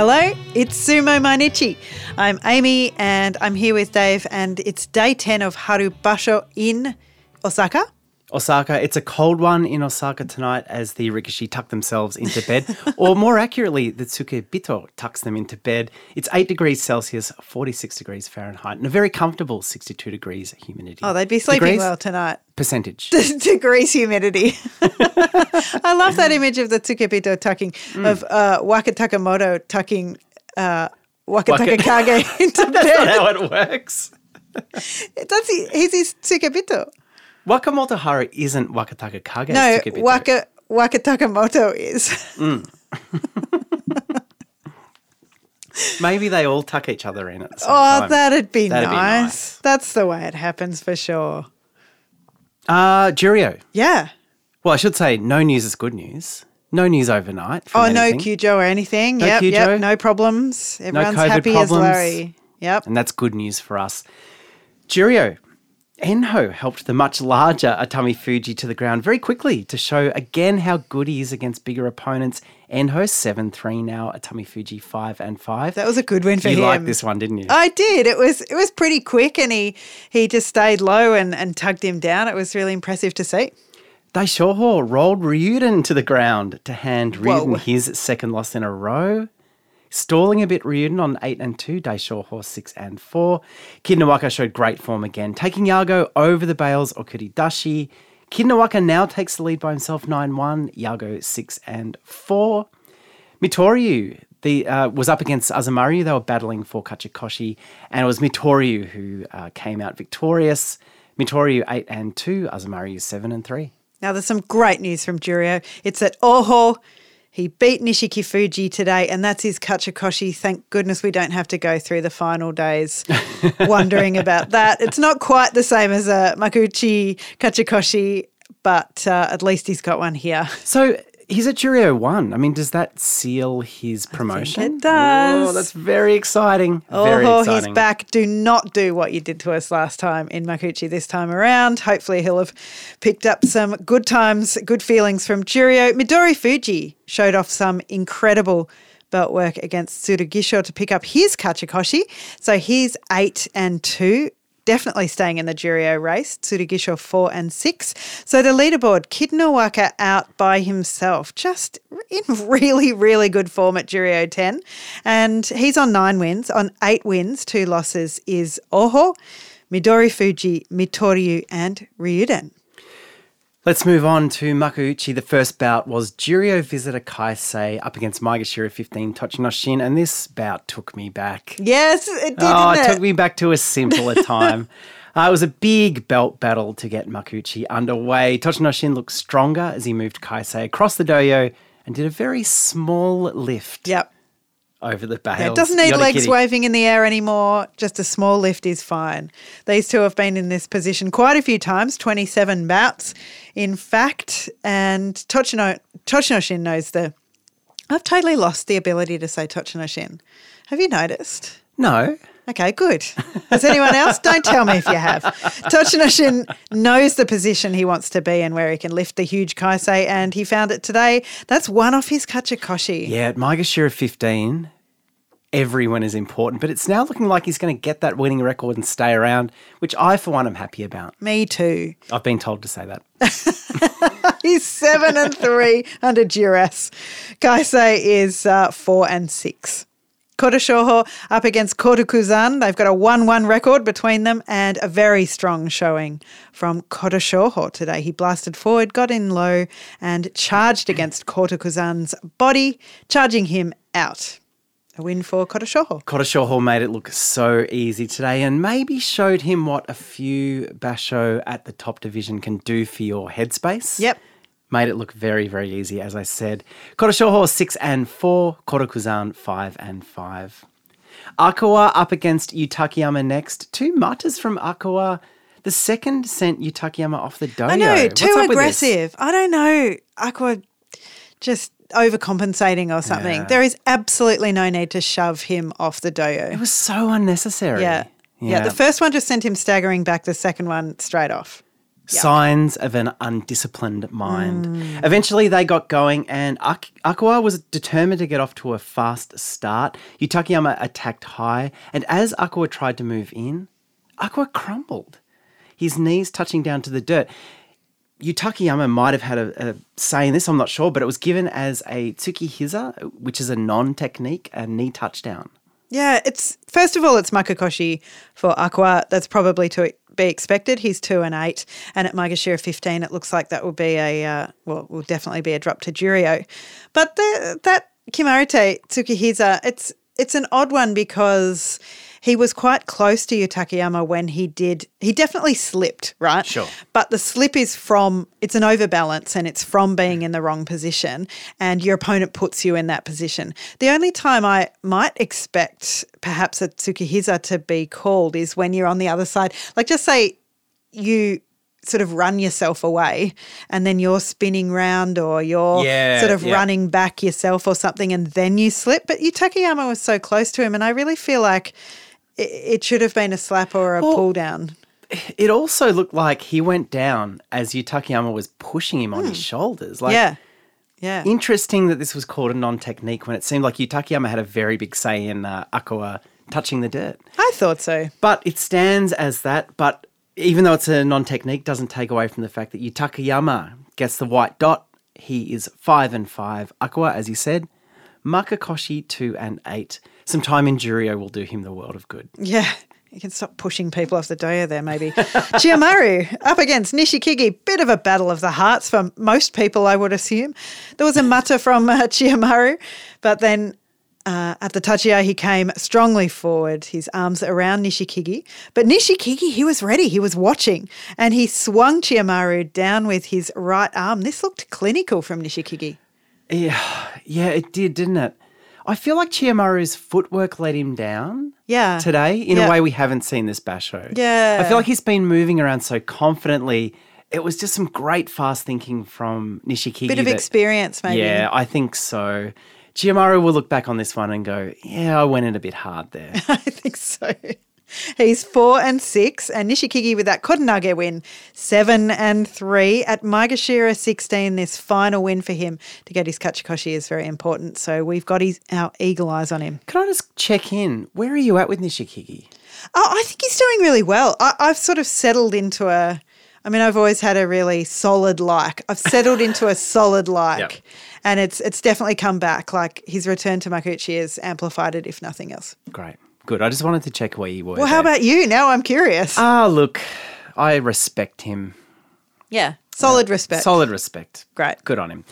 Hello, it's Sumo Mainichi. I'm Amy and I'm here with Dave, and it's day 10 of Haru Basho in Osaka. Osaka, it's a cold one in Osaka tonight as the Rikishi tuck themselves into bed, or more accurately, the Tsukebito tucks them into bed. It's 8 degrees Celsius, 46 degrees Fahrenheit, and a very comfortable 62 degrees humidity. Oh, they'd be sleeping Degrees? well tonight. Percentage. Degrees humidity. I love that image of the Tsukebito tucking, Mm. of uh, Waka Takamoto tucking uh, Waka Waka- Takakage into That's not how it works. That's he, he's his Tsukebito. Wakamoto Haru isn't Wakataka Kage. No. Waka, Waka Takamoto is. Maybe they all tuck each other in at the same Oh, time. that'd be That'd be nice. nice. That's the way it happens for sure. Uh, Juryo. Yeah. Well, I should say no news is good news. No news overnight. Oh, no anything. kyujo or anything. No yep, kyujo? yep. No problems. Everyone's COVID happy as problems. Larry. Yep. and that's good news for us. Juryo, Enho helped the much larger Atami Fuji to the ground very quickly to show again how good he is against bigger opponents. Enho 7 3 now, Atami Fuji 5 and 5. That was a good win for you him. liked this one, didn't you? I did. It was it was pretty quick and he he just stayed low and, and tugged him down. It was really impressive to see. Daishoho rolled Ryuden to the ground to hand Ryuden Whoa. his second loss in a row. Stalling a bit Ryuden on 8 and 2, Daishoho 6 and 4. Kitanowaka showed great form again, taking Yago over the bales Okuridashi. Kitanowaka now takes the lead by himself 9 1, Yago 6 and 4. Mitoryu the, uh, was up against Azamaru. They were battling for Kachikoshi, and it was Mitoryu who uh, came out victorious. Mitoryu 8 and 2, Azamaru 7 and 3. Now there's some great news from Juryo. It's that Oho he beat Nishiki Fuji today, and that's his Kachikoshi. Thank goodness we don't have to go through the final days wondering about that. It's not quite the same as a Makuuchi Kachikoshi, but uh, at least he's got one here. So he's at Juryo 1. I mean, does that seal his promotion? it does. Oh, that's very exciting. very Oh, exciting. he's back. Do not do what you did to us last time in Makuuchi this time around. Hopefully, he'll have picked up some good times, good feelings from Juryo. Midori Fuji showed off some incredible belt work against Tsurugisho to pick up his Kachikoshi. So he's eight and two. Definitely staying in the Juryo race. Tsurugisho four and six. So the leaderboard, Kitanowaka out by himself, just in really, really good form at Juryo 10. And he's on nine wins. On eight wins, two losses is Oho, Midori Fuji, Mitoryu, and Ryuden. Let's move on to Makuuchi. The first bout was Juryo visitor Kaisei up against Maegashira 15 Tochinoshin, and this bout took me back. Yes, it did. Oh, didn't it took me back to a simpler time. Uh, it was a big belt battle to get Makuuchi underway. Tochinoshin looked stronger as he moved Kaisei across the dohyo and did a very small lift Yep. Over the bales. It doesn't need legs waving in the air anymore. Just a small lift is fine. These two have been in this position quite a few times, 27 bouts, in fact. And Tochino, Tochinoshin knows the. I've totally lost the ability to say Tochinoshin. Have you noticed? No. Okay, good. Has anyone else? Don't tell me if you have. Tochinoshin knows the position he wants to be and where he can lift the huge kaisei, and he found it today. That's one off his kachikoshi. Yeah, at Maegashira 15, everyone is important, but it's now looking like he's going to get that winning record and stay around, which I, for one, am happy about. Me too. I've been told to say that. He's seven and three under duress. Kaisei is uh, four and six. Kotoshoho up against Kotokuzan. They've got a 1 1 record between them and a very strong showing from Kotoshoho today. He blasted forward, got in low, and charged against Kotokuzan's body, charging him out. A win for Kotoshoho. Kotoshoho made it look so easy today and maybe showed him what a few basho at the top division can do for your headspace. Yep. Made it look very, very easy, as I said. Kotoshoho 6 and 4, Kotokuzan 5 and 5. Akua up against Yutakayama next. Two mutters from Akua. The second sent Yutakayama off the dohyo. I know, too up with this? aggressive. I don't know. Akua just overcompensating or something. Yeah. There is absolutely no need to shove him off the dohyo. It was so unnecessary. Yeah. yeah. The first one just sent him staggering back, the second one straight off. Signs of an undisciplined mind. Mm. Eventually, they got going, and Ak- Akua was determined to get off to a fast start. Yutakayama attacked high, and as Akua tried to move in, Akua crumbled, his knees touching down to the dirt. Yutakayama might have had a, a say in this, I'm not sure, but it was given as a tsukihiza, which is a non technique, a knee touchdown. Yeah, it's first of all, it's makekoshi for Akua. That's probably to be expected. He's two and eight, and at Maegashira fifteen, it looks like that will be a uh, well, will definitely be a drop to Juryo. But the, that Kimarite Tsukihiza, it's it's an odd one because he was quite close to Yutakayama when he did. He definitely slipped, right? Sure. But the slip is from, it's an overbalance and it's from being in the wrong position, and your opponent puts you in that position. The only time I might expect perhaps a Tsukihiza to be called is when you're on the other side. Like, just say you sort of run yourself away and then you're spinning round or you're Yeah, sort of yeah. running back yourself or something and then you slip. But Yutakayama was so close to him, and I really feel like it, should have been a slap or a Well, pull down. It also looked like he went down as Yutakayama was pushing him on his shoulders. Like, Hmm. yeah. Yeah. Interesting that this was called a non technique when it seemed like Yutakayama had a very big say in uh, Akua touching the dirt. I thought so. But it stands as that. But even though it's a non technique, doesn't take away from the fact that Yutakayama gets the white dot. He is five and five. Akua, as you said, makekoshi two and eight. Some time in Juryo will do him the world of good. Yeah. You can stop pushing people off the dohyo there, maybe. Chiyomaru up against Nishikigi. Bit of a battle of the hearts for most people, I would assume. There was a mutter from uh, Chiyomaru, but then uh, at the tachiai, he came strongly forward, his arms around Nishikigi. But Nishikigi, he was ready. He was watching, and he swung Chiyomaru down with his right arm. This looked clinical from Nishikigi. Yeah, yeah, it did, didn't it? I feel like Chiyomaru's footwork let him down. Yeah. Today, in Yeah. a way we haven't seen this basho. Yeah. I feel like he's been moving around so confidently. It was just some great fast thinking from Nishikigi. Bit of that- experience, maybe. Yeah, I think so. Chiyomaru will look back on this one and go, "Yeah, I went in a bit hard there." I think so. He's four and six, and Nishikigi with that kotenage win, seven and three at Maegashira sixteen. This final win for him to get his Kachikoshi is very important. So we've got his our eagle eyes on him. Can I just check in? Where are you at with Nishikigi? Oh, I think he's doing really well. I, I've sort of settled into a. I mean, I've always had a really solid like. I've settled into a solid like, Yep. and it's it's definitely come back. Like his return to Makuuchi has amplified it, if nothing else. Great, good. I just wanted to check where you were. Well, how about you? Now I'm curious. Ah, look, I respect him. yeah, solid respect. Solid respect. Great. Good on him.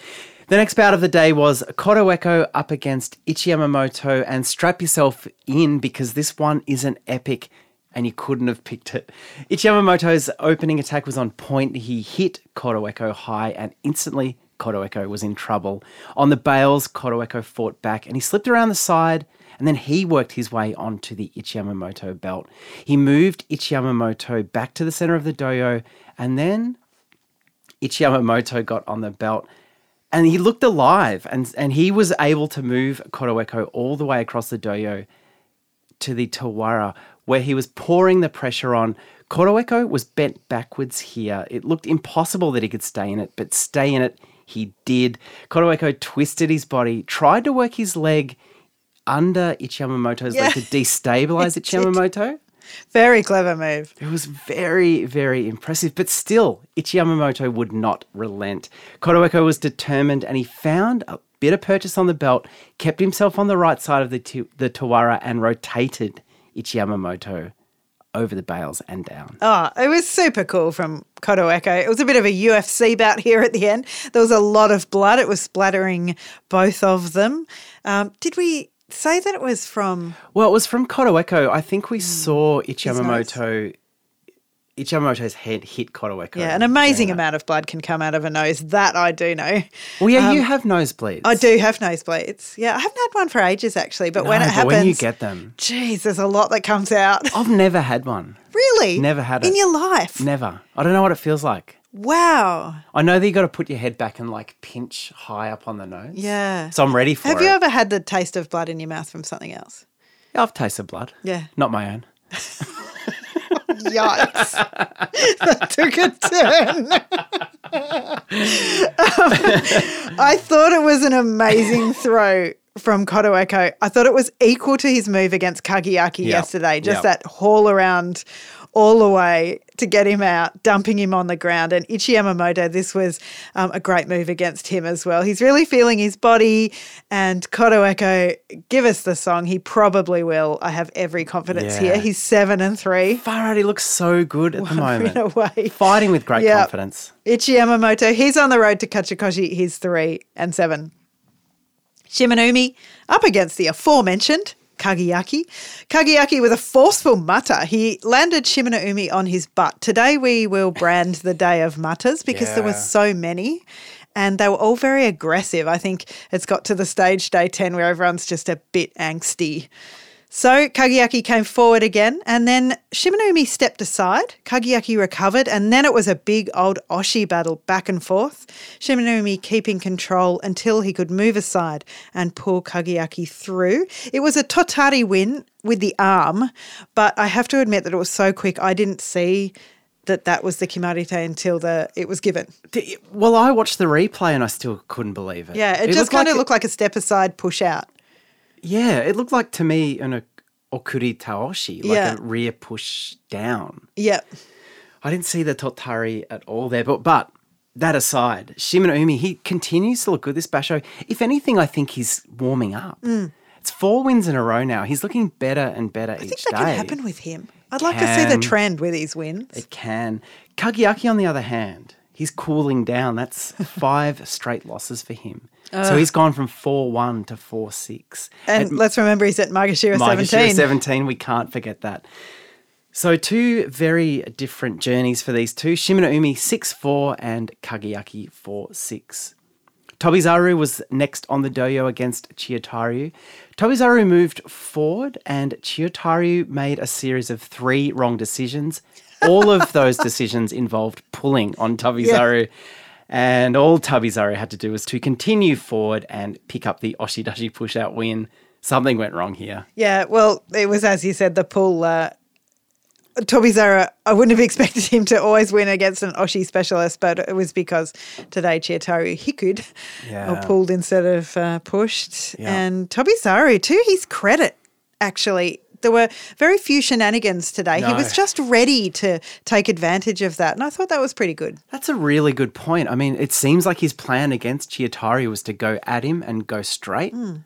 The next bout of the day was Kotoeko up against Ichiyamamoto, and strap yourself in because this one is an epic and you couldn't have picked it. Ichiyamamoto's opening attack was on point. He hit Kotoeko high and instantly Kotoeko was in trouble. On the bails, Kotoeko fought back and he slipped around the side and then he worked his way onto the Ichiyamamoto belt. He moved Ichiyamamoto back to the center of the dohyo and then Ichiyamamoto got on the belt and he looked alive and, and he was able to move Kotoeko all the way across the dohyo to the Tawara where he was pouring the pressure on. Kotoeko was bent backwards here. It looked impossible that he could stay in it, but stay in it he did. Kotoeko twisted his body, tried to work his leg under Ichiyamamoto's Yeah. leg to destabilize did. Very clever move. It was very, very impressive, but still, Ichiyamamoto would not relent. Kotoeko was determined and he found a bit of purchase on the belt, kept himself on the right side of the, tu- the Tawara, and rotated Ichiyamamoto over the bales and down. Oh, it was super cool from Kotoeko. It was a bit of a UFC bout here at the end. There was a lot of blood. It was splattering both of them. Um, did we say that it was from? Well, it was from Kotoeko. I think we saw Ichiyamamoto. Ichiyamamoto's head hit Kotoeko. Yeah, an amazing Yeah. amount of blood can come out of a nose. That I do know. Well, yeah, you have nosebleeds. Um, I do have nosebleeds. Yeah, I haven't had one for ages actually, but when it but happens, when you get them, geez, there's a lot that comes out. I've never had one. really? Never had it in your life. Never. I don't know what it feels like. Wow. I know that you got to put your head back and like pinch high up on the nose. Yeah. So I'm ready for it. Have it. you ever had the taste of blood in your mouth from something else? I've tasted blood. Yeah. Not my own. Yikes. that took a turn. Um, I thought it was an amazing throw from Kotoeko. I thought it was equal to his move against Kagayaki yesterday. Just Yep. that haul around all the way to get him out, dumping him on the ground. And Ichi Yamamoto, this was um, a great move against him as well. He's really feeling his body. And Kotoeko, give us the song. He probably will. I have every confidence Yeah. here. He's seven and three. Far out, he looks so good at the moment. In a way. Fighting with great Yep. confidence. Ichi Yamamoto, he's on the road to Kachikoshi. He's three and seven. Shimanoumi up against the aforementioned Kagayaki. Kagayaki with a forceful mutter. He landed Shimanoumi on his butt. Today we will brand the day of mutters because there were so many. And they were all very aggressive. I think it's got to the stage day 10 where everyone's just a bit angsty. So Kagayaki came forward again, and then Shimanoumi stepped aside. Kagayaki recovered, and then it was a big old Oshi battle back and forth. Shimanoumi keeping control until he could move aside and pull Kagayaki through. It was a tottari win with the arm, but I have to admit that it was so quick. I didn't see that that was the Kimarite until the it was given. Well, I watched the replay and I still couldn't believe it. Yeah, it, It just kind of it- looked like a step aside, push out. Yeah, it looked like to me an okuri taoshi, like Yeah. a rear push down. Yep. I didn't see the tottari at all there, but but that aside, Shimanoumi, he continues to look good this basho. If anything, I think he's warming up. It's four wins in a row now. He's looking better and better Mm. I each think that day. can happen with him. I'd like to see the trend with his wins. It can. Kagayaki, on the other hand, he's cooling down. That's five straight losses for him. So he's gone from 4 1 to 4 6. And let's remember he's at Maegashira 17. Maegashira 17, we can't forget that. So, two very different journeys for these two Shimano Umi 6 4 and Kagayaki 4 6. Tobizaru was next on the dohyo against Chiyotairyu. Tobizaru moved forward and Chiyotairyu made a series of three wrong decisions. All of those decisions involved pulling on Tobizaru. And all Tobizaru had to do was to continue forward and pick up the Oshidashi push out win. Something went wrong here. Yeah, well, it was as you said, the pull. Uh, Tobizaru, I wouldn't have expected him to always win against an Oshi specialist, but it was because today Chiyotairyu hikud or Yeah. pulled instead of uh, pushed. Yeah. And Tobizaru, to his credit, actually, there were very few shenanigans today. He was just ready to take advantage of that. And I thought that was pretty good. That's a really good point. I mean, it seems like his plan against Chiyotairyu was to go at him and go straight, hmm.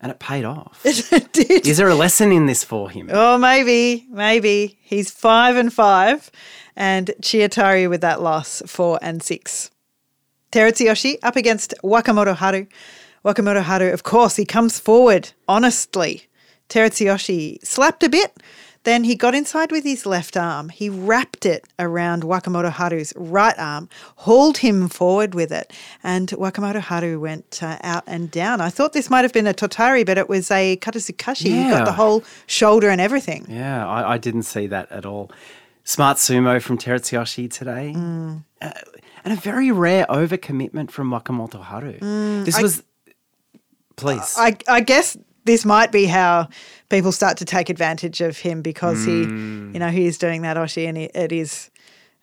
and it paid off. It did. Is there a lesson in this for him? Oh, maybe, maybe. He's five and five, and Chiyotairyu with that loss, four and six. Terutsuyoshi up against Wakamoto Haru. Wakamoto Haru, of course, he comes forward honestly. Terutsuyoshi slapped a bit, then he got inside with his left arm. He wrapped it around Wakamoto Haru's right arm, hauled him forward with it, and Wakamoto Haru went uh, out and down. I thought this might have been a tottari, but it was a Katasukashi. He got the whole shoulder and everything. Yeah, I, I didn't see that at all. Smart sumo from Terutsuyoshi today. Uh, and a very rare overcommitment from Wakamoto Haru. this was. Please. I, I guess this might be how people start to take advantage of him because he, Hmm. you know, he is doing that Oshi and he, it is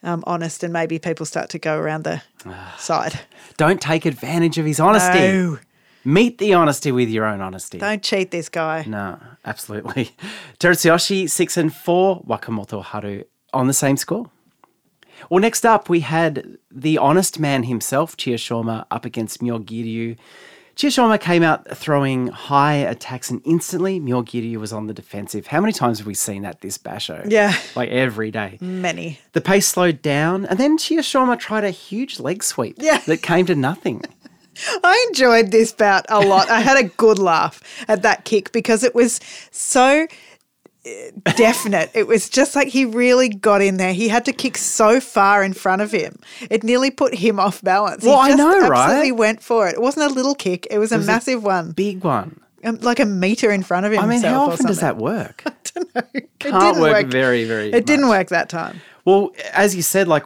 um, honest, and maybe people start to go around the side. Don't take advantage of his honesty. No. Meet the honesty with your own honesty. Don't cheat this guy. No, absolutely. Terutsuyoshi, six and four. Wakamoto Haru on the same score. Well, next up, we had the honest man himself, Chiyoshoma, up against Myogiryu. Chiyoshoma came out throwing high attacks, and instantly Myogiryu was on the defensive. How many times have we seen that this basho? Yeah. Like every day. Many. The pace slowed down, and then Chiyoshoma tried a huge leg sweep Yeah. that came to nothing. I enjoyed this bout a lot. I had a good laugh at that kick because it was so definite. It was just like he really got in there. He had to kick so far in front of him. It nearly put him off balance. Well, I he just know, right? absolutely went for it. It wasn't a little kick. It was a massive one. Big one. um, like a meter in front of him. I mean, how often does that work? I don't know. It didn't work very, very It didn't work that time. Well, as you said, like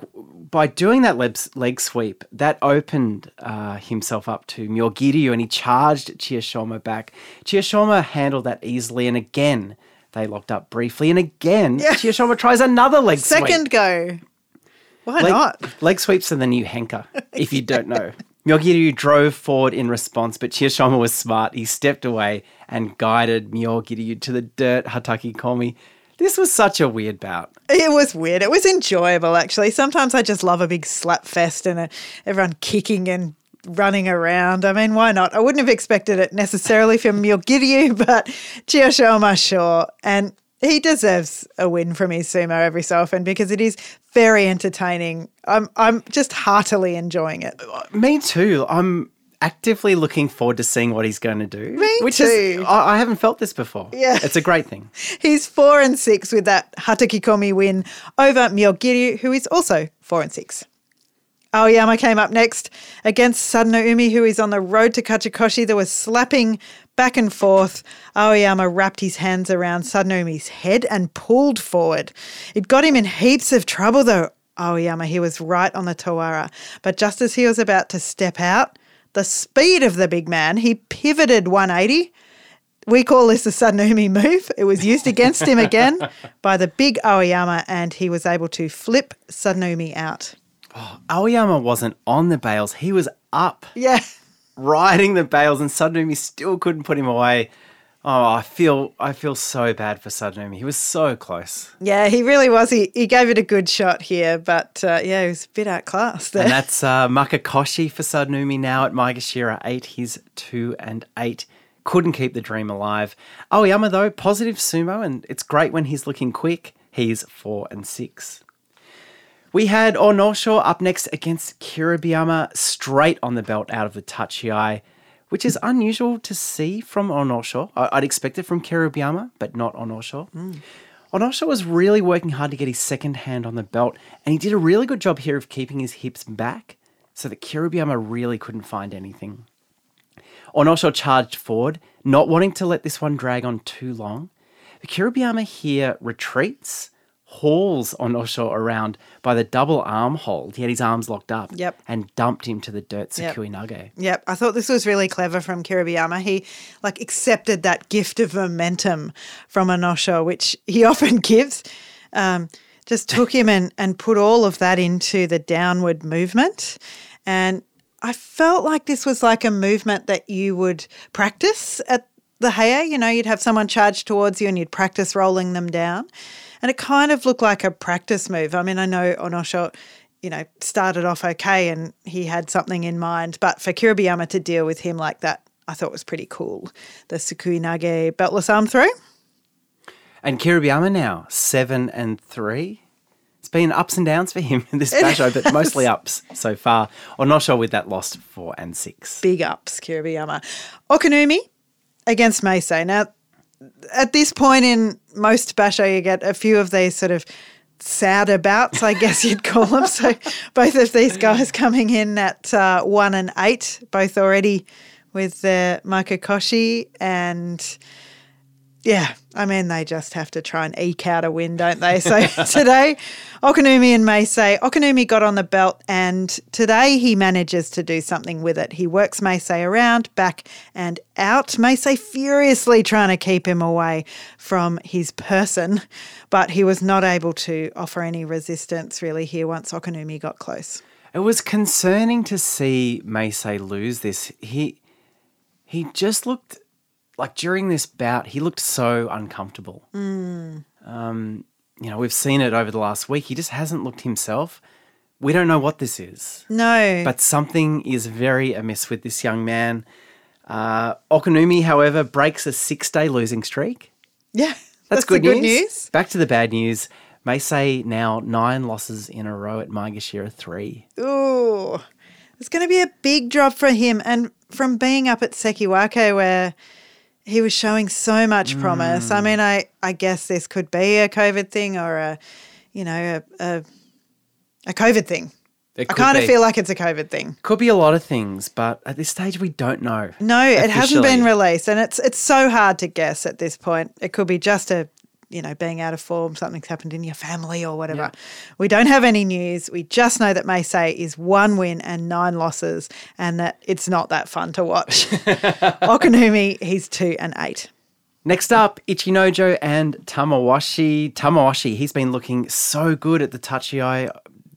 by doing that leg, leg sweep, that opened uh, himself up to Myogiryu and he charged Chiyoshoma back. Chiyoshoma handled that easily, and again, They locked up briefly, and again, Yeah. Chiyoshoma tries another leg sweep. Second go. Why Leg, not? leg sweeps are the new henka, if you don't know. Myogiryu drove forward in response, but Chiyoshoma was smart. He stepped away and guided Myogiryu to the dirt Hataki Komi. This was such a weird bout. It was weird. It was enjoyable, actually. Sometimes I just love a big slap fest and a, everyone kicking and running around. I mean, why not? I wouldn't have expected it necessarily from Myogiryu, but Chiyoshoma, sure. And he deserves a win from his sumo every so often because it is very entertaining. I'm, I'm just heartily enjoying it. Uh, me too. I'm actively looking forward to seeing what he's going to do. Me which too. Is, I, I haven't felt this before. Yeah. It's a great thing. He's four and six with that Hatakikomi win over Myogiryu, who is also four and six. Aoyama came up next against Sadano Umi, who is on the road to Kachikoshi. There was slapping back and forth. Aoyama wrapped his hands around Sadano Umi's head and pulled forward. It got him in heaps of trouble, though. Aoyama, he was right on the Tawara. But just as he was about to step out, the speed of the big man, he pivoted 180 we call this the Sadanoumi move. It was used against him again by the big Aoyama, and he was able to flip Sadanoumi out. Aoyama wasn't on the bales. He was up Yeah. riding the bales, and Sadanoumi still couldn't put him away. Oh, I feel I feel so bad for Sadanoumi. He was so close. Yeah, he really was. He, he gave it a good shot here, but uh, yeah, he was a bit outclassed there. And that's uh, makekoshi for Sadanoumi now at Maegashira 8. He's 2 and 8. Couldn't keep the dream alive. Aoyama, though, positive sumo, and it's great when he's looking quick. He's 4 and 6. We had Onosho up next against Kiribayama, straight on the belt out of the Tachiai, which is unusual to see from Onosho. I'd expect it from Kiribayama, but not Onosho. Mm. Onosho was really working hard to get his second hand on the belt, and he did a really good job here of keeping his hips back so that Kiribayama really couldn't find anything. Onosho charged forward, not wanting to let this one drag on too long. But Kiribayama here retreats, hauls Onosho around by the double arm hold. He had his arms locked up Yep. and dumped him to the dirt Yep. Sukui Nage. Yep, I thought this was really clever from Kiribayama. He like accepted that gift of momentum from Onosho, which he often gives. Um, just took him and, and put all of that into the downward movement. And I felt like this was like a movement that you would practice at the Heya. You know, you'd have someone charge towards you and you'd practice rolling them down. And it kind of looked like a practice move. I mean, I know Onosho, you know, started off okay and he had something in mind, but for Kiribayama to deal with him like that, I thought was pretty cool. The Sukui Nage beltless arm throw. And Kiribayama now, 7 and 3. It's been ups and downs for him in this basho, but mostly ups so far. Onosho with that lost 4 and 6. Big ups, Kiribayama. Okinoumi against Meisei. Now, at this point in most basho, you get a few of these sort of sadder bouts, I guess you'd call them. So both of these guys coming in at uh, one and eight, both already with their makekoshi and yeah, I mean, they just have to try and eke out a win, don't they? So today, Okinoumi and Meisei, Okinoumi got on the belt and today he manages to do something with it. He works Meisei around, back and out. Meisei furiously trying to keep him away from his person, but he was not able to offer any resistance really here once Okinoumi got close. It was concerning to see Meisei lose this. He he just looked like during this bout, he looked so uncomfortable. Um, you know, we've seen it over the last week. He just hasn't looked himself. We don't know what this is, No. but something is very amiss with this young man. Uh, Okinoumi, however, breaks a six-day losing streak. yeah, That's, the good, good news. news. Back to the bad news. Meisei now nine losses in a row at Maegashira three. Ooh, it's going to be a big drop for him. And from being up at Sekiwake, where he was showing so much promise. Mm. I mean, I, I guess this could be a COVID thing or a, you know, a, a, a COVID thing. I kind of feel like it's a COVID thing. Could be a lot of things, but at this stage we don't know. No, it hasn't been released, and it's it's so hard to guess at this point. It could be just a, you know, being out of form, something's happened in your family or whatever. We don't have any news. We just know that Meisei is one win and nine losses, and that it's not that fun to watch. Okinoumi, he's two and eight. Next up, Ichinojo and Tamawashi. Tamawashi, he's been looking so good at the Tachiai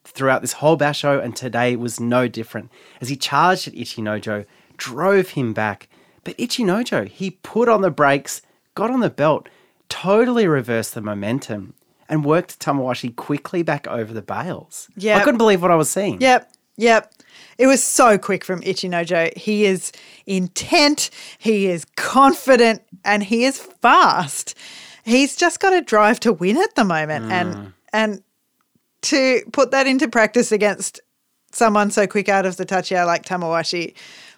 throughout this whole basho, and today was no different. As he charged at Ichinojo, drove him back. But Ichinojo, he put on the brakes, got on the belt, totally reversed the momentum, and worked Tamawashi quickly back over the bales. Yeah. I couldn't believe what I was seeing. Yep, yep. It was so quick from Ichinojo. He is intent, he is confident, and he is fast. He's just got a drive to win at the moment, mm. and and to put that into practice against someone so quick out of the tachiai like Tamawashi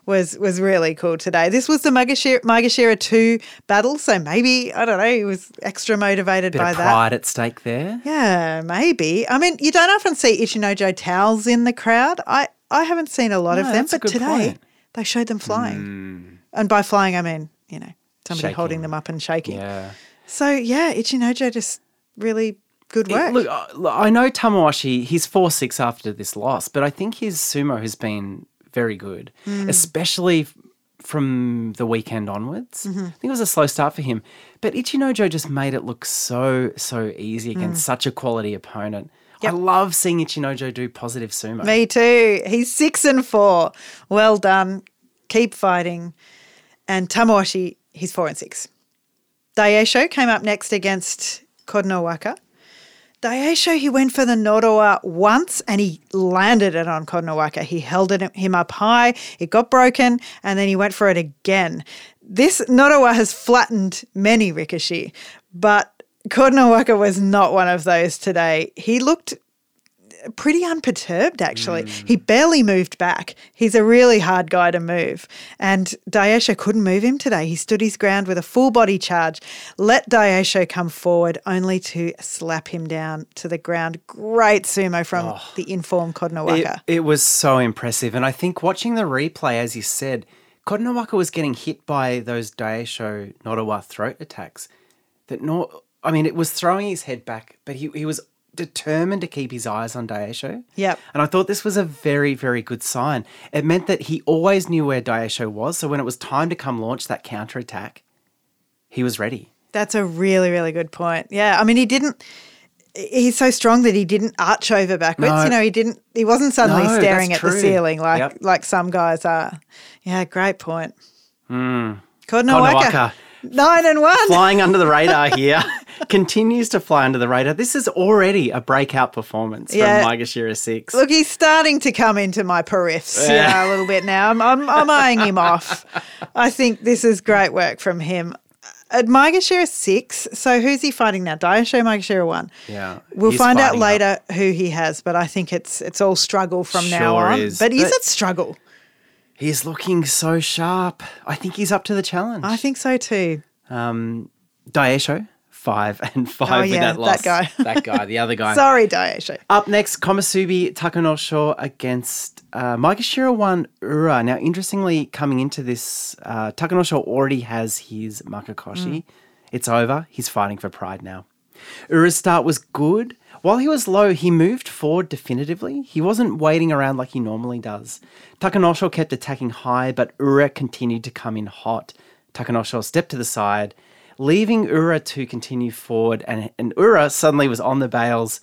was was really cool today. This was the Maegashira, Maegashira 2 battle, so maybe, I don't know, he was extra motivated Bit by of that. pride at stake there. Yeah, maybe. I mean, you don't often see Ichinojo towels in the crowd. I, I haven't seen a lot No, of them, but today point. They showed them flying. And by flying, I mean, you know, somebody holding them up and shaking. Yeah. So, yeah, Ichinojo just really good work. Look, uh, look, I know Tamawashi, he's 4 6 after this loss, but I think his sumo has been very good, Hmm. especially from the weekend onwards. Mm-hmm. I think it was a slow start for him, but Ichinojo just made it look so, so easy against such a quality opponent. Mm. Yep. I love seeing Ichinojo do positive sumo. Me too. He's six and four. Well done. Keep fighting. And Tamawashi, he's four and six. Daieisho came up next against Kotonowaka. Daieisho, he went for the nodowa once and he landed it on Kotonowaka. He held it, him up high, it got broken, and then he went for it again. This nodowa has flattened many Rikishi, but Kotonowaka was not one of those today. He looked pretty unperturbed actually. Hmm. He barely moved back. He's a really hard guy to move. And Daieisho couldn't move him today. He stood his ground with a full body charge, let Daieisho come forward only to slap him down to the ground. Great sumo from oh. the informed It, it was so impressive. And I think watching the replay, as you said, Kotonowaka was getting hit by those Daieisho nodowa throat attacks. That no, I mean, it was throwing his head back, but he, he was determined to keep his eyes on Daieisho. Yep. And I thought this was a very, very good sign. It meant that he always knew where Daieisho was. So when it was time to come launch that counter attack, he was ready. That's a really, really good point. Yeah. I mean, he didn't. He's so strong that he didn't arch over backwards. No. You know, he didn't. He wasn't suddenly No, staring at the ceiling like Yep. like some guys are. Yeah, great point. Mm. Kotonowaka, Kotonowaka. Nine and one. flying under the radar here. Continues to fly under the radar. This is already a breakout performance Yeah. from Maegashira 6. Look, he's starting to come into my periffs, you Yeah. know, a little bit now. I'm, I'm, I'm eyeing him off. I think this is great work from him. At Maegashira 6, so who's he fighting now? Daieisho Maegashira 1. Yeah. We'll find out later who he has, but I think it's it's all struggle from now on. is. But is But- it struggle? He's looking so sharp. I think he's up to the challenge. I think so too. um, Daieisho, five and five Oh, with yeah, that that guy. that guy, the other guy. Sorry, Daieisho. Up next, Komusubi Takanosho against uh, Maegashira 1 Ura. Now, interestingly, coming into this, uh, Takanosho already has his makekoshi. It's over. He's fighting for pride now. Ura's start was good. While he was low, he moved forward definitively. He wasn't waiting around like he normally does. Takanosho kept attacking high, but Ura continued to come in hot. Takanosho stepped to the side, leaving Ura to continue forward, and, and Ura suddenly was on the bales.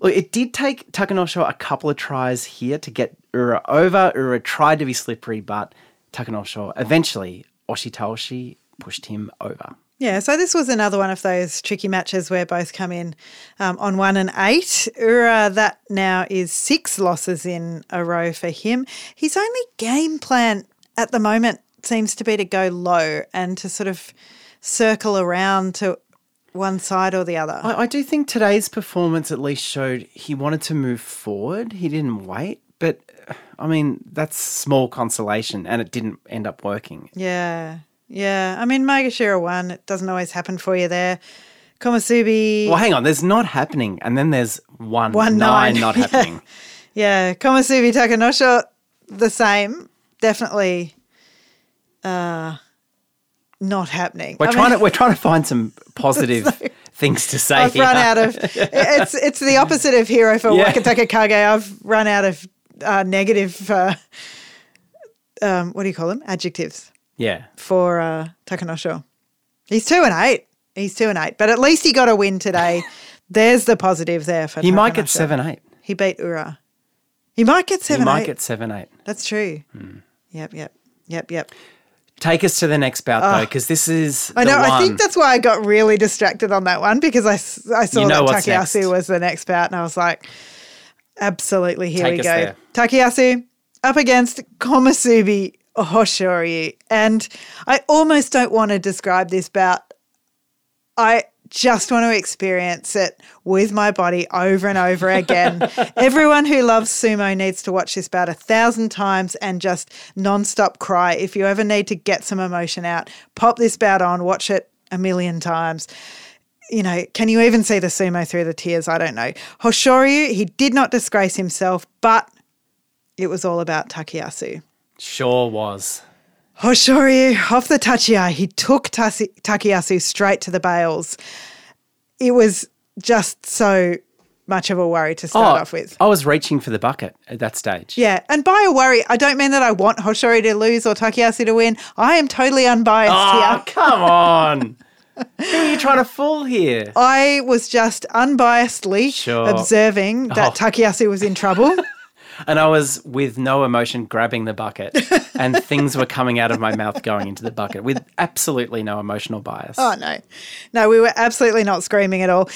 Look, it did take Takanosho a couple of tries here to get Ura over. Ura tried to be slippery, but Takanosho eventually, Oshitaoshi pushed him over. Yeah, so this was another one of those tricky matches where both come in um, on one and eight. Ura, that now is six losses in a row for him. His only game plan at the moment seems to be to go low and to sort of circle around to one side or the other. I, I do think today's performance at least showed he wanted to move forward. He didn't wait, but I mean, that's small consolation and it didn't end up working. Yeah, yeah. I mean, Maegashira one, it doesn't always happen for you there. Komusubi. Well, hang on, there's not happening, and then there's one, One nine, nine. not happening. Yeah, Komusubi Takanosho, the same. Definitely uh, not happening. We're I trying mean, to we're trying to find some positive things to say. I've run here. out of. It's it's the opposite of hero for Yeah. Wakataka Kage. I've run out of uh, negative. Uh, um, what do you call them? Adjectives Yeah. for uh, Takanosho. He's two and eight. He's two and eight, but at least he got a win today. There's the positive there for. He might get seven eight. He beat Ura. He might get seven. He might eight. get seven eight. That's true. Hmm. Yep, yep, yep, yep. Take us to the next bout though, because this is. I know. I think that's why I got really distracted on that one because I, I saw You know that next. was the next bout and I was like, absolutely, here Take we go. there. Takayasu up against Komusubi Oh, Hoshoryu. And I almost don't want to describe this bout. I just want to experience it with my body over and over again. Everyone who loves sumo needs to watch this bout a thousand times and just nonstop cry. If you ever need to get some emotion out, pop this bout on, watch it a million times. You know, can you even see the sumo through the tears? I don't know. Hoshoryu, he did not disgrace himself, but it was all about Takayasu. Sure was. Hoshoryu off the tachiai, he took Tasi- Takayasu straight to the bales. It was just so much of a worry to start oh, off with. I was reaching for the bucket at that stage. Yeah, and by a worry, I don't mean that I want Hoshoryu to lose or Takayasu to win. I am totally unbiased Oh, here. come on. Who are you trying to fool here? I was just unbiasedly Sure. observing that Oh. Takayasu was in trouble. And I was with no emotion grabbing the bucket, and things were coming out of my mouth going into the bucket with absolutely no emotional bias. Oh no, no, we were absolutely not screaming at all.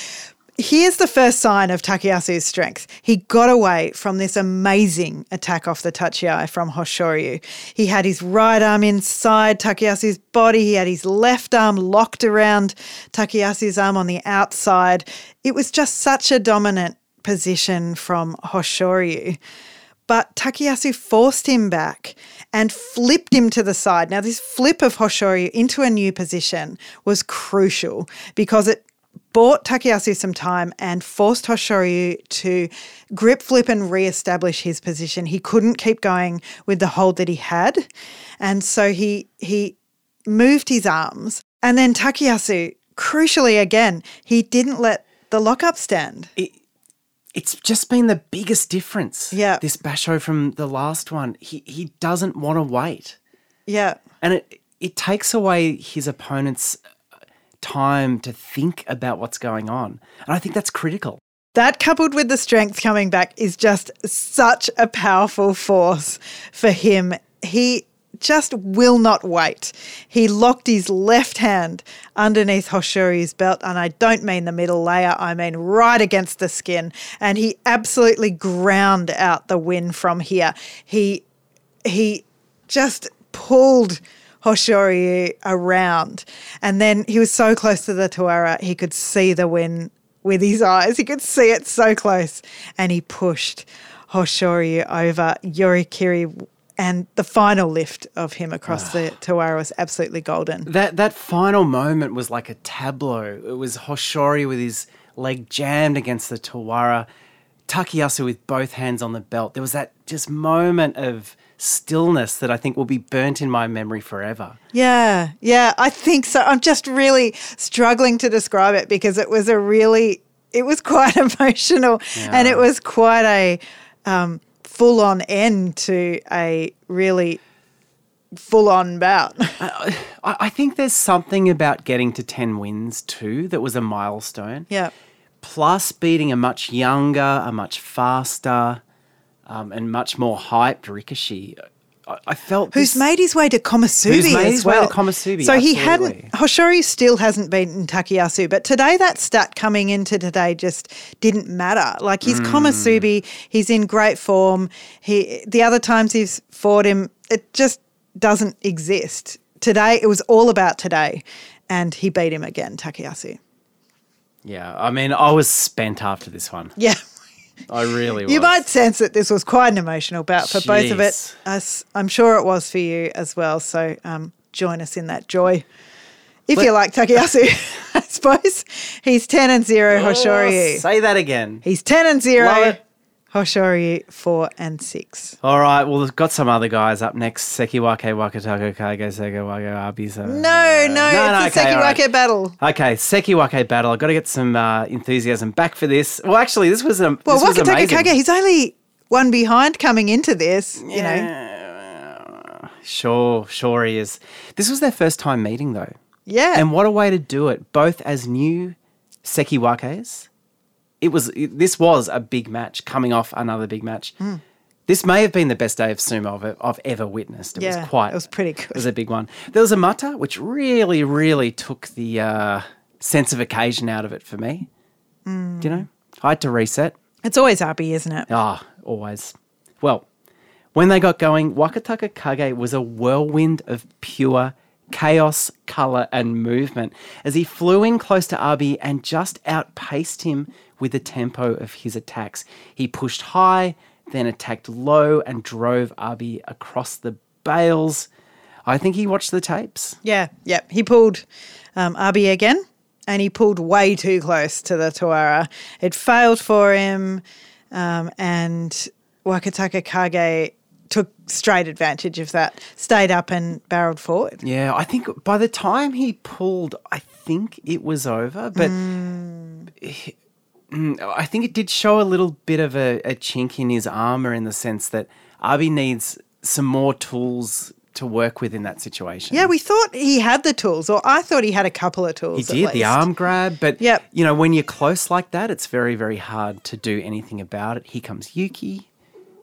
Here's the first sign of Takayasu's strength. He got away from this amazing attack off the tachiai from Hoshoryu. He had his right arm inside Takayasu's body. He had his left arm locked around Takayasu's arm on the outside. It was just such a dominant position from Hoshoryu. But Takayasu forced him back and flipped him to the side. Now, this flip of Hoshoryu into a new position was crucial because it bought Takayasu some time and forced Hoshoryu to grip flip and re-establish his position. He couldn't keep going with the hold that he had. And so he he moved his arms. And then Takayasu, crucially again, he didn't let the lockup stand. It's just been the biggest difference. Yeah. This Basho from the last one. He he doesn't want to wait. Yeah. And it it takes away his opponent's uh, time to think about what's going on. And I think that's critical. That coupled with the strength coming back is just such a powerful force for him. He just will not wait. He locked his left hand underneath Hoshoryu's belt, and I don't mean the middle layer, I mean right against the skin, and he absolutely ground out the win from here. He he just pulled Hoshoryu around. And then he was so close to the Tawara, he could see the win with his eyes. He could see it so close. And he pushed Hoshoryu over Yorikiri. And the final lift of him across the Tawara was absolutely golden. That that final moment was like a tableau. It was Hoshoryu with his leg jammed against the Tawara, Takayasu with both hands on the belt. There was that just moment of stillness that I think will be burnt in my memory forever. Yeah, yeah, I think so. I'm just really struggling to describe it because it was a really, it was quite emotional and it was quite a um, full on end to a really full on bout. I, I think there's something about getting to 10 wins too that was a milestone. yeah. Plus beating a much younger, a much faster, um, and much more hyped Rikishi. I, felt Who's this- made his way to Komusubi Who's made as his way to well. Komusubi, So he hadn't. Hoshoryu still hasn't beaten Takayasu, but today that stat coming into today just didn't matter. Like he's Hmm. Komusubi, he's in great form. He the other times he's fought him, it just doesn't exist. Today it was all about today, and he beat him again, Takayasu. Yeah, I mean, I was spent after this one. Yeah. I really was. You might sense that this was quite an emotional bout for both of it. Jeez. As I'm sure it was for you as well. So um, join us in that joy. If Let- you like Takayasu, I suppose. He's 10 and 0, Hoshoryu. Oh, say that again. He's 10 and 0, Hoshoryu 4 and 6. All right, well, we've got some other guys up next. Sekiwake, Wakatako, Kage, Sega, Waga, Abisa. No, no, it's the okay, all right. Sekiwake battle. Okay, Sekiwake battle. I've got to get some uh, enthusiasm back for this. Well, actually, this was a Well, this Wakataka. Kage, he's only one behind coming into this, you know. Sure, sure he is. This was their first time meeting, though. Yeah. And what a way to do it, both as new Sekiwakes. It was it- this was a big match coming off another big match. Hmm. This may have been the best day of sumo I've, I've ever witnessed. It Yeah, was quite it was pretty good. It was a big one. There was a mata, which really, really took the uh, sense of occasion out of it for me. Hmm. Do you know? I had to reset. It's always Abi, isn't it? Ah, always. Well, when they got going, Wakatakakage was a whirlwind of pure chaos, colour, and movement as he flew in close to Abi and just outpaced him with the tempo of his attacks. He pushed high, then attacked low, and drove Abi across the bales. I think he watched the tapes. Yeah, yeah. He pulled um, Abi again, and he pulled way too close to the Tawara. It failed for him, um, and Wakatakakage took straight advantage of that, stayed up and barreled forward. Yeah, I think by the time he pulled, I think it was over. But he- mm, I think it did show a little bit of a, a chink in his armor in the sense that Abi needs some more tools to work with in that situation. Yeah, we thought he had the tools, or I thought he had a couple of he tools. at did the arm grab, but Yep. you know when you're close like that, it's very very hard to do anything about it. Here comes Yuki.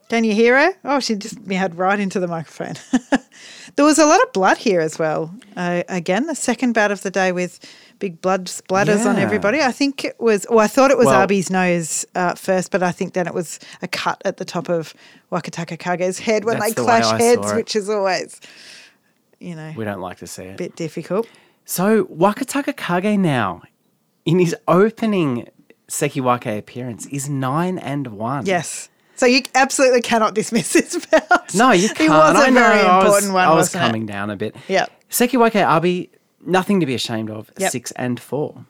Can you hear her? Oh, she just meowed right into the microphone. there was a lot of blood here as well. Uh, again, the second bout of the day with big blood splatters on everybody. I think it was, well, I thought it was Well- Abi's nose uh, first, but I think then it was a cut at the top of Wakatakakage's head when they the clash heads, which is always, you know, We don't like to see a it. bit difficult. So Wakatakakage now, in his opening Sekiwake appearance, is nine and one. Yes. So you absolutely cannot dismiss this bout. No, you can't. He was a I know, very I was- one, I was wasn't it? coming down a bit. Yep. Sekiwake Abi, nothing to be ashamed of. Yep. Six and four.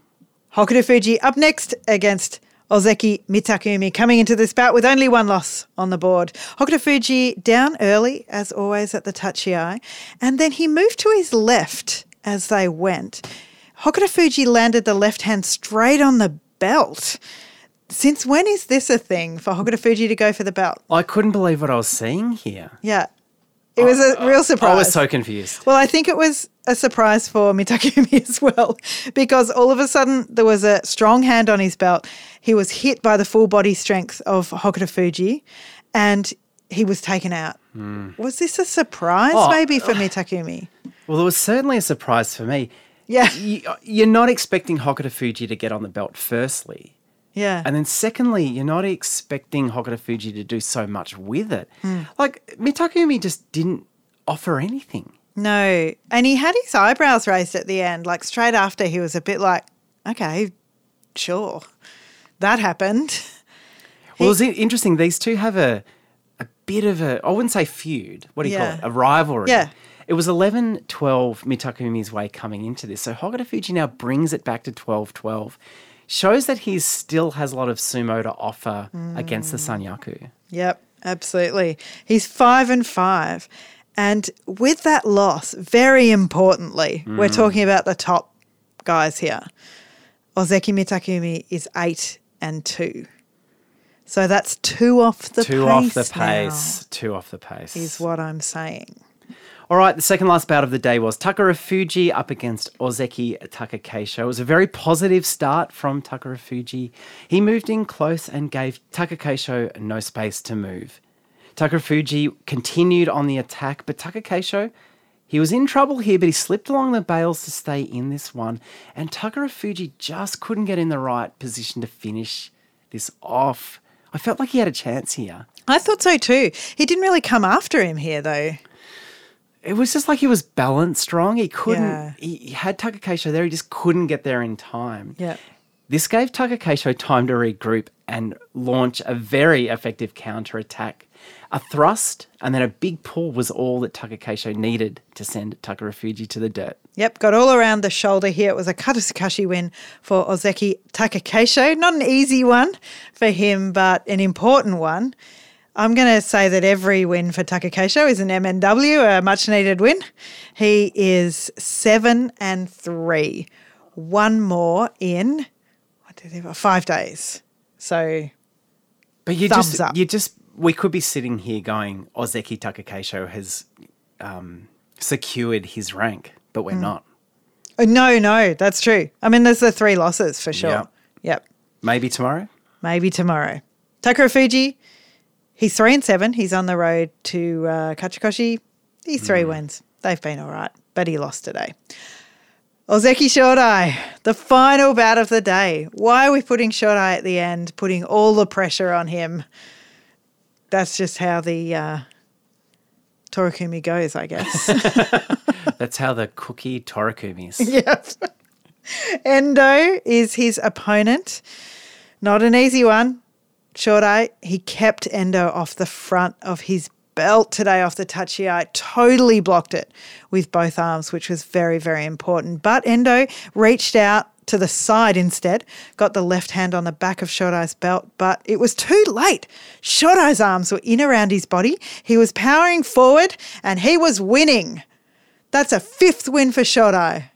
Hokutofuji up next against Ozeki Mitakeumi, coming into this bout with only one loss on the board. Hokutofuji down early, as always, at the tachiai, and then he moved to his left as they went. Hokutofuji landed the left hand straight on the belt. Since when is this a thing for Hokutofuji to go for the belt? I couldn't believe what I was seeing here. Yeah. It was a real surprise. I was so confused. Well, I think it was a surprise for Mitakeumi as well, because all of a sudden there was a strong hand on his belt. He was hit by the full body strength of Hokutofuji, and he was taken out. Hmm. Was this a surprise, Oh, maybe, for Mitakeumi? Well, it was certainly a surprise for me. Yeah, You, you're not expecting Hokutofuji to get on the belt, firstly. Yeah. And then secondly, you're not expecting Hokutofuji to do so much with it. Hmm. Like, Mitakeumi just didn't offer anything. no, and he had his eyebrows raised at the end, like straight after. He was a bit like, "Okay, sure, that happened." Well, it's interesting. These two have a a bit of a I wouldn't say feud. What do you Yeah. call it? A rivalry. Yeah. It was 11-12 Mitakeumi's way coming into this. So Hokutofuji now brings it back to 12-12. Shows that he still has a lot of sumo to offer against the Sanyaku. Yep, absolutely. He's five and five. And with that loss, very importantly, we're Mm. talking about the top guys here. Ozeki Mitakeumi is eight and two. So that's two off the two pace. off the pace. Two off the pace. is what I'm saying. All right, the second last bout of the day was Takarafuji up against Ozeki Takakeisho. It was a very positive start from Takarafuji. He moved in close and gave Takakeisho no space to move. Takarafuji continued on the attack, but Takakeisho, he was in trouble here, but he slipped along the bales to stay in this one. And Takarafuji just couldn't get in the right position to finish this off. I felt like he had a chance here. I thought so too. He didn't really come after him here, though. It was just like he was balanced wrong. He couldn't. Yeah. He, he had Takakeisho there. He just couldn't get there in time. Yeah. This gave Takakeisho time to regroup and launch a very effective counter attack. A thrust and then a big pull was all that Takakeisho needed to send Takarafuji to the dirt. Yep, got all around the shoulder here. It was a Katasukashi win for Ozeki Takakeisho. Not an easy one for him, but an important one. I'm going to say that every win for Takakeisho is an MNW, a much needed win. He is seven and three, one more in what did he have? five days. So But you Thumbs just, up. you just, we could be sitting here going, Ozeki Takakeisho has um, secured his rank, but we're not. Oh, no, no, that's true. I mean, there's the three losses for sure. Yep. Yep. Maybe tomorrow. Maybe tomorrow. Takarafuji, he's three and seven. He's on the road to uh, Kachikoshi. He's three wins. They've been all right, but he lost today. Ozeki Shodai, the final bout of the day. Why are we putting Shodai at the end, putting all the pressure on him? That's just how the uh, Torikumi goes, I guess. That's how the cookie Torikumi is. yep. Endo is his opponent. Not an easy one. Shodai, he kept Endo off the front of his belt today off the tachiai, totally blocked it with both arms, which was very, very important. But Endo reached out to the side instead, got the left hand on the back of Shodai's belt, but it was too late. Shodai's arms were in around his body. He was powering forward and he was winning. That's a fifth win for Shodai.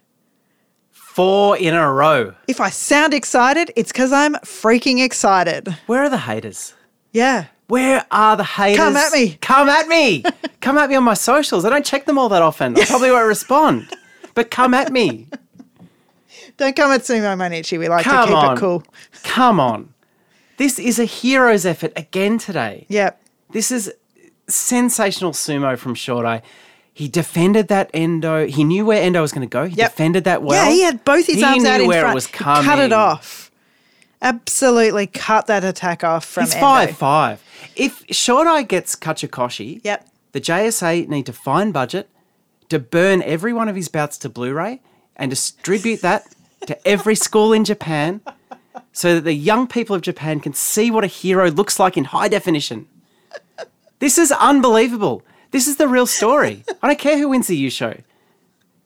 Four in a row. If I sound excited, it's because I'm freaking excited. Where are the haters? Yeah. Where are the haters? Come at me. Come at me. come at me on my socials. I don't check them all that often. I probably won't respond. But come at me. Don't come at Sumo Mainichi. We like to keep on. it cool. Come on. This is a hero's effort again today. Yep. This is sensational sumo from Shodai. He defended that endo. He knew where endo was going to go. He Yep. defended that well. yeah, he had both his He arms out knew in where front. it was He coming. cut it off. Absolutely cut that attack off from He's Endo. five five. If Shodai gets Kachikoshi, Yep. the JSA need to find budget to burn every one of his bouts to Blu-ray and distribute that to every school in Japan so that the young people of Japan can see what a hero looks like in high definition. This is unbelievable. This is the real story. I don't care who wins the Yusho.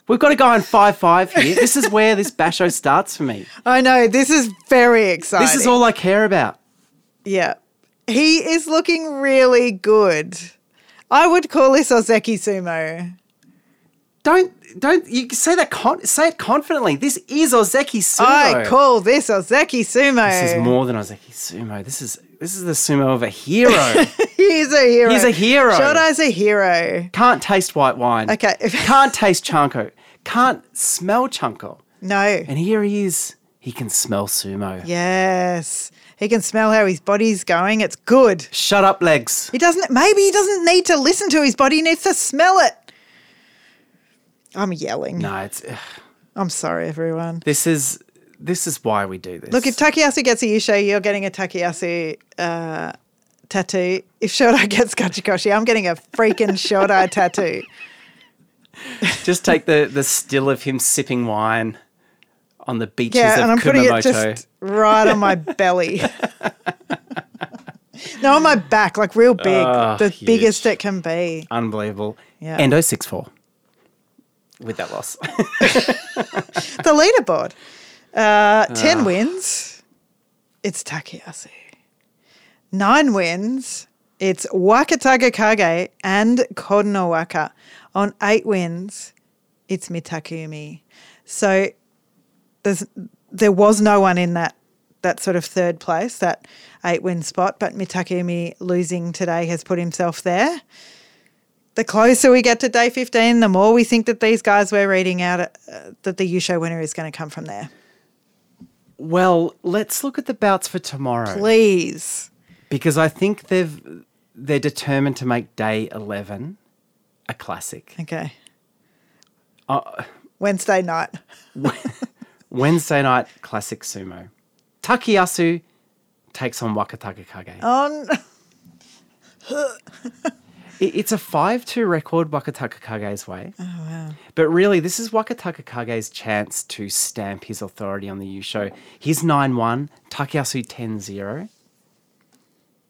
We've got to go on 5 5 here. This is where this basho starts for me. I know. This is very exciting. This is all I care about. Yeah. He is looking really good. I would call this Ozeki Sumo. Don't don't you say that con- say it confidently. This is Ozeki Sumo. I call this Ozeki Sumo. this is more than Ozeki Sumo. This is this is the sumo of a hero. He's a hero. He's a hero. Shodai's a hero. Can't taste white wine. Okay. Can't taste chanko. Can't smell chanko. No. And here he is. He can smell sumo. Yes. He can smell how his body's going. It's good. Shut up, legs. He doesn't, maybe he doesn't need to listen to his body. He needs to smell it. I'm yelling. No, it's ugh. I'm sorry, everyone. this is this is why we do this. Look, if Takayasu gets a Yusho, you're getting a Takayasu uh, tattoo. If Shodai gets Kachikoshi, I'm getting a freaking Shodai tattoo. just take the the still of him sipping wine on the beaches Yeah, of and I'm putting it Kumamoto. just right on my belly. no, on my back, like real big. Oh, the huge. biggest it can be. Unbelievable. Yeah. Endo six four. With that loss. The leaderboard. Uh, 10 wins. It's Takayasu. Nine wins. It's Wakatakakage and Kotonowaka. On eight wins, it's Mitakeumi. So there's there was no one in that that sort of third place, that eight win spot, but Mitakeumi losing today has put himself there. The closer we get to day 15, the more we think that these guys we're reading out uh, that the Yusho winner is going to come from there. Well, let's look at the bouts for tomorrow. Please. Because I think they've they're determined to make day eleven a classic. Okay. Uh, Wednesday night. Wednesday night classic sumo. Takayasu takes on Wakatakakage. On It- It's a 5 2 record Wakatakakage's way. Oh. But really, this is Wakatakakage's chance to stamp his authority on the Yusho. He's 9 1, Takayasu 10 0.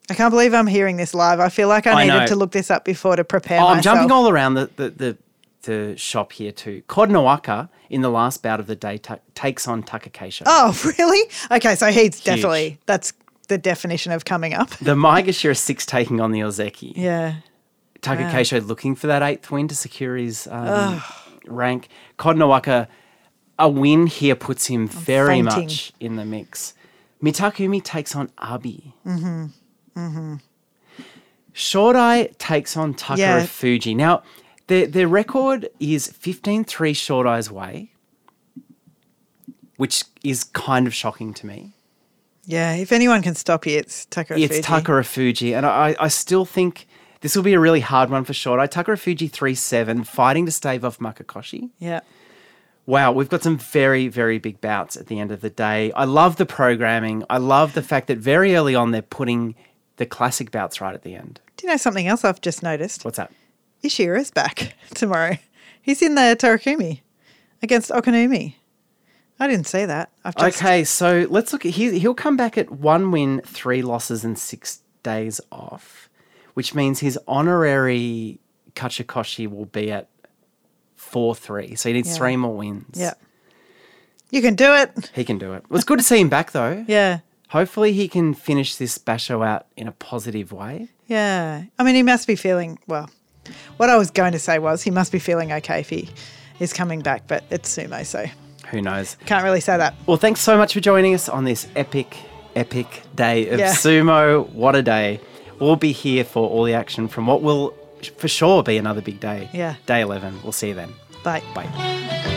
I can't believe I'm hearing this live. I feel like I, I needed know. to look this up before to prepare Oh, I'm myself. jumping all around the, the, the, the shop here too. Kotonowaka, in the last bout of the day, ta- takes on Takakeisho. Oh, really? Okay, so he's definitely that's the definition of coming up. The Maegashira 6 taking on the Ozeki. Yeah. Takakeisho looking for that eighth win to secure his um, rank. Kotonowaka, a win here puts him very fainting. much in the mix. Mitakeumi takes on Abi. Mm-hmm. Mm-hmm. Takes on Takara Yeah. Fuji. Now, their, their record is 15 3 Shodai's way. which is kind of shocking to me. Yeah, if anyone can stop you, it's Takara It's Fuji. Takara Fuji, and I, I still think this will be a really hard one for Shodai. Takara Fuji 3 7, fighting to stave off Makekoshi. Yeah. Wow, we've got some very, very big bouts at the end of the day. I love the programming. I love the fact that very early on they're putting the classic bouts right at the end. Do you know something else I've just noticed? What's that? Ishiura's back tomorrow. He's in the Torikumi against Okinoumi. I didn't see that. I've just Okay, so let's look at he, he'll come back at one win, three losses, and six days off, which means his honorary Kachikoshi will be at 4 3. So he needs Yeah. three more wins. Yeah. You can do it. He can do it. It was good to see him back, though. Yeah. Hopefully, he can finish this basho out in a positive way. Yeah. I mean, he must be feeling, well, what I was going to say was he must be feeling okay if he is coming back, but it's sumo, so Who knows? can't really say that. Well, thanks so much for joining us on this epic, epic day of Yeah. sumo. What a day. We'll be here for all the action from what will for sure be another big day. Yeah. Day 11. We'll see you then. Bye. Bye.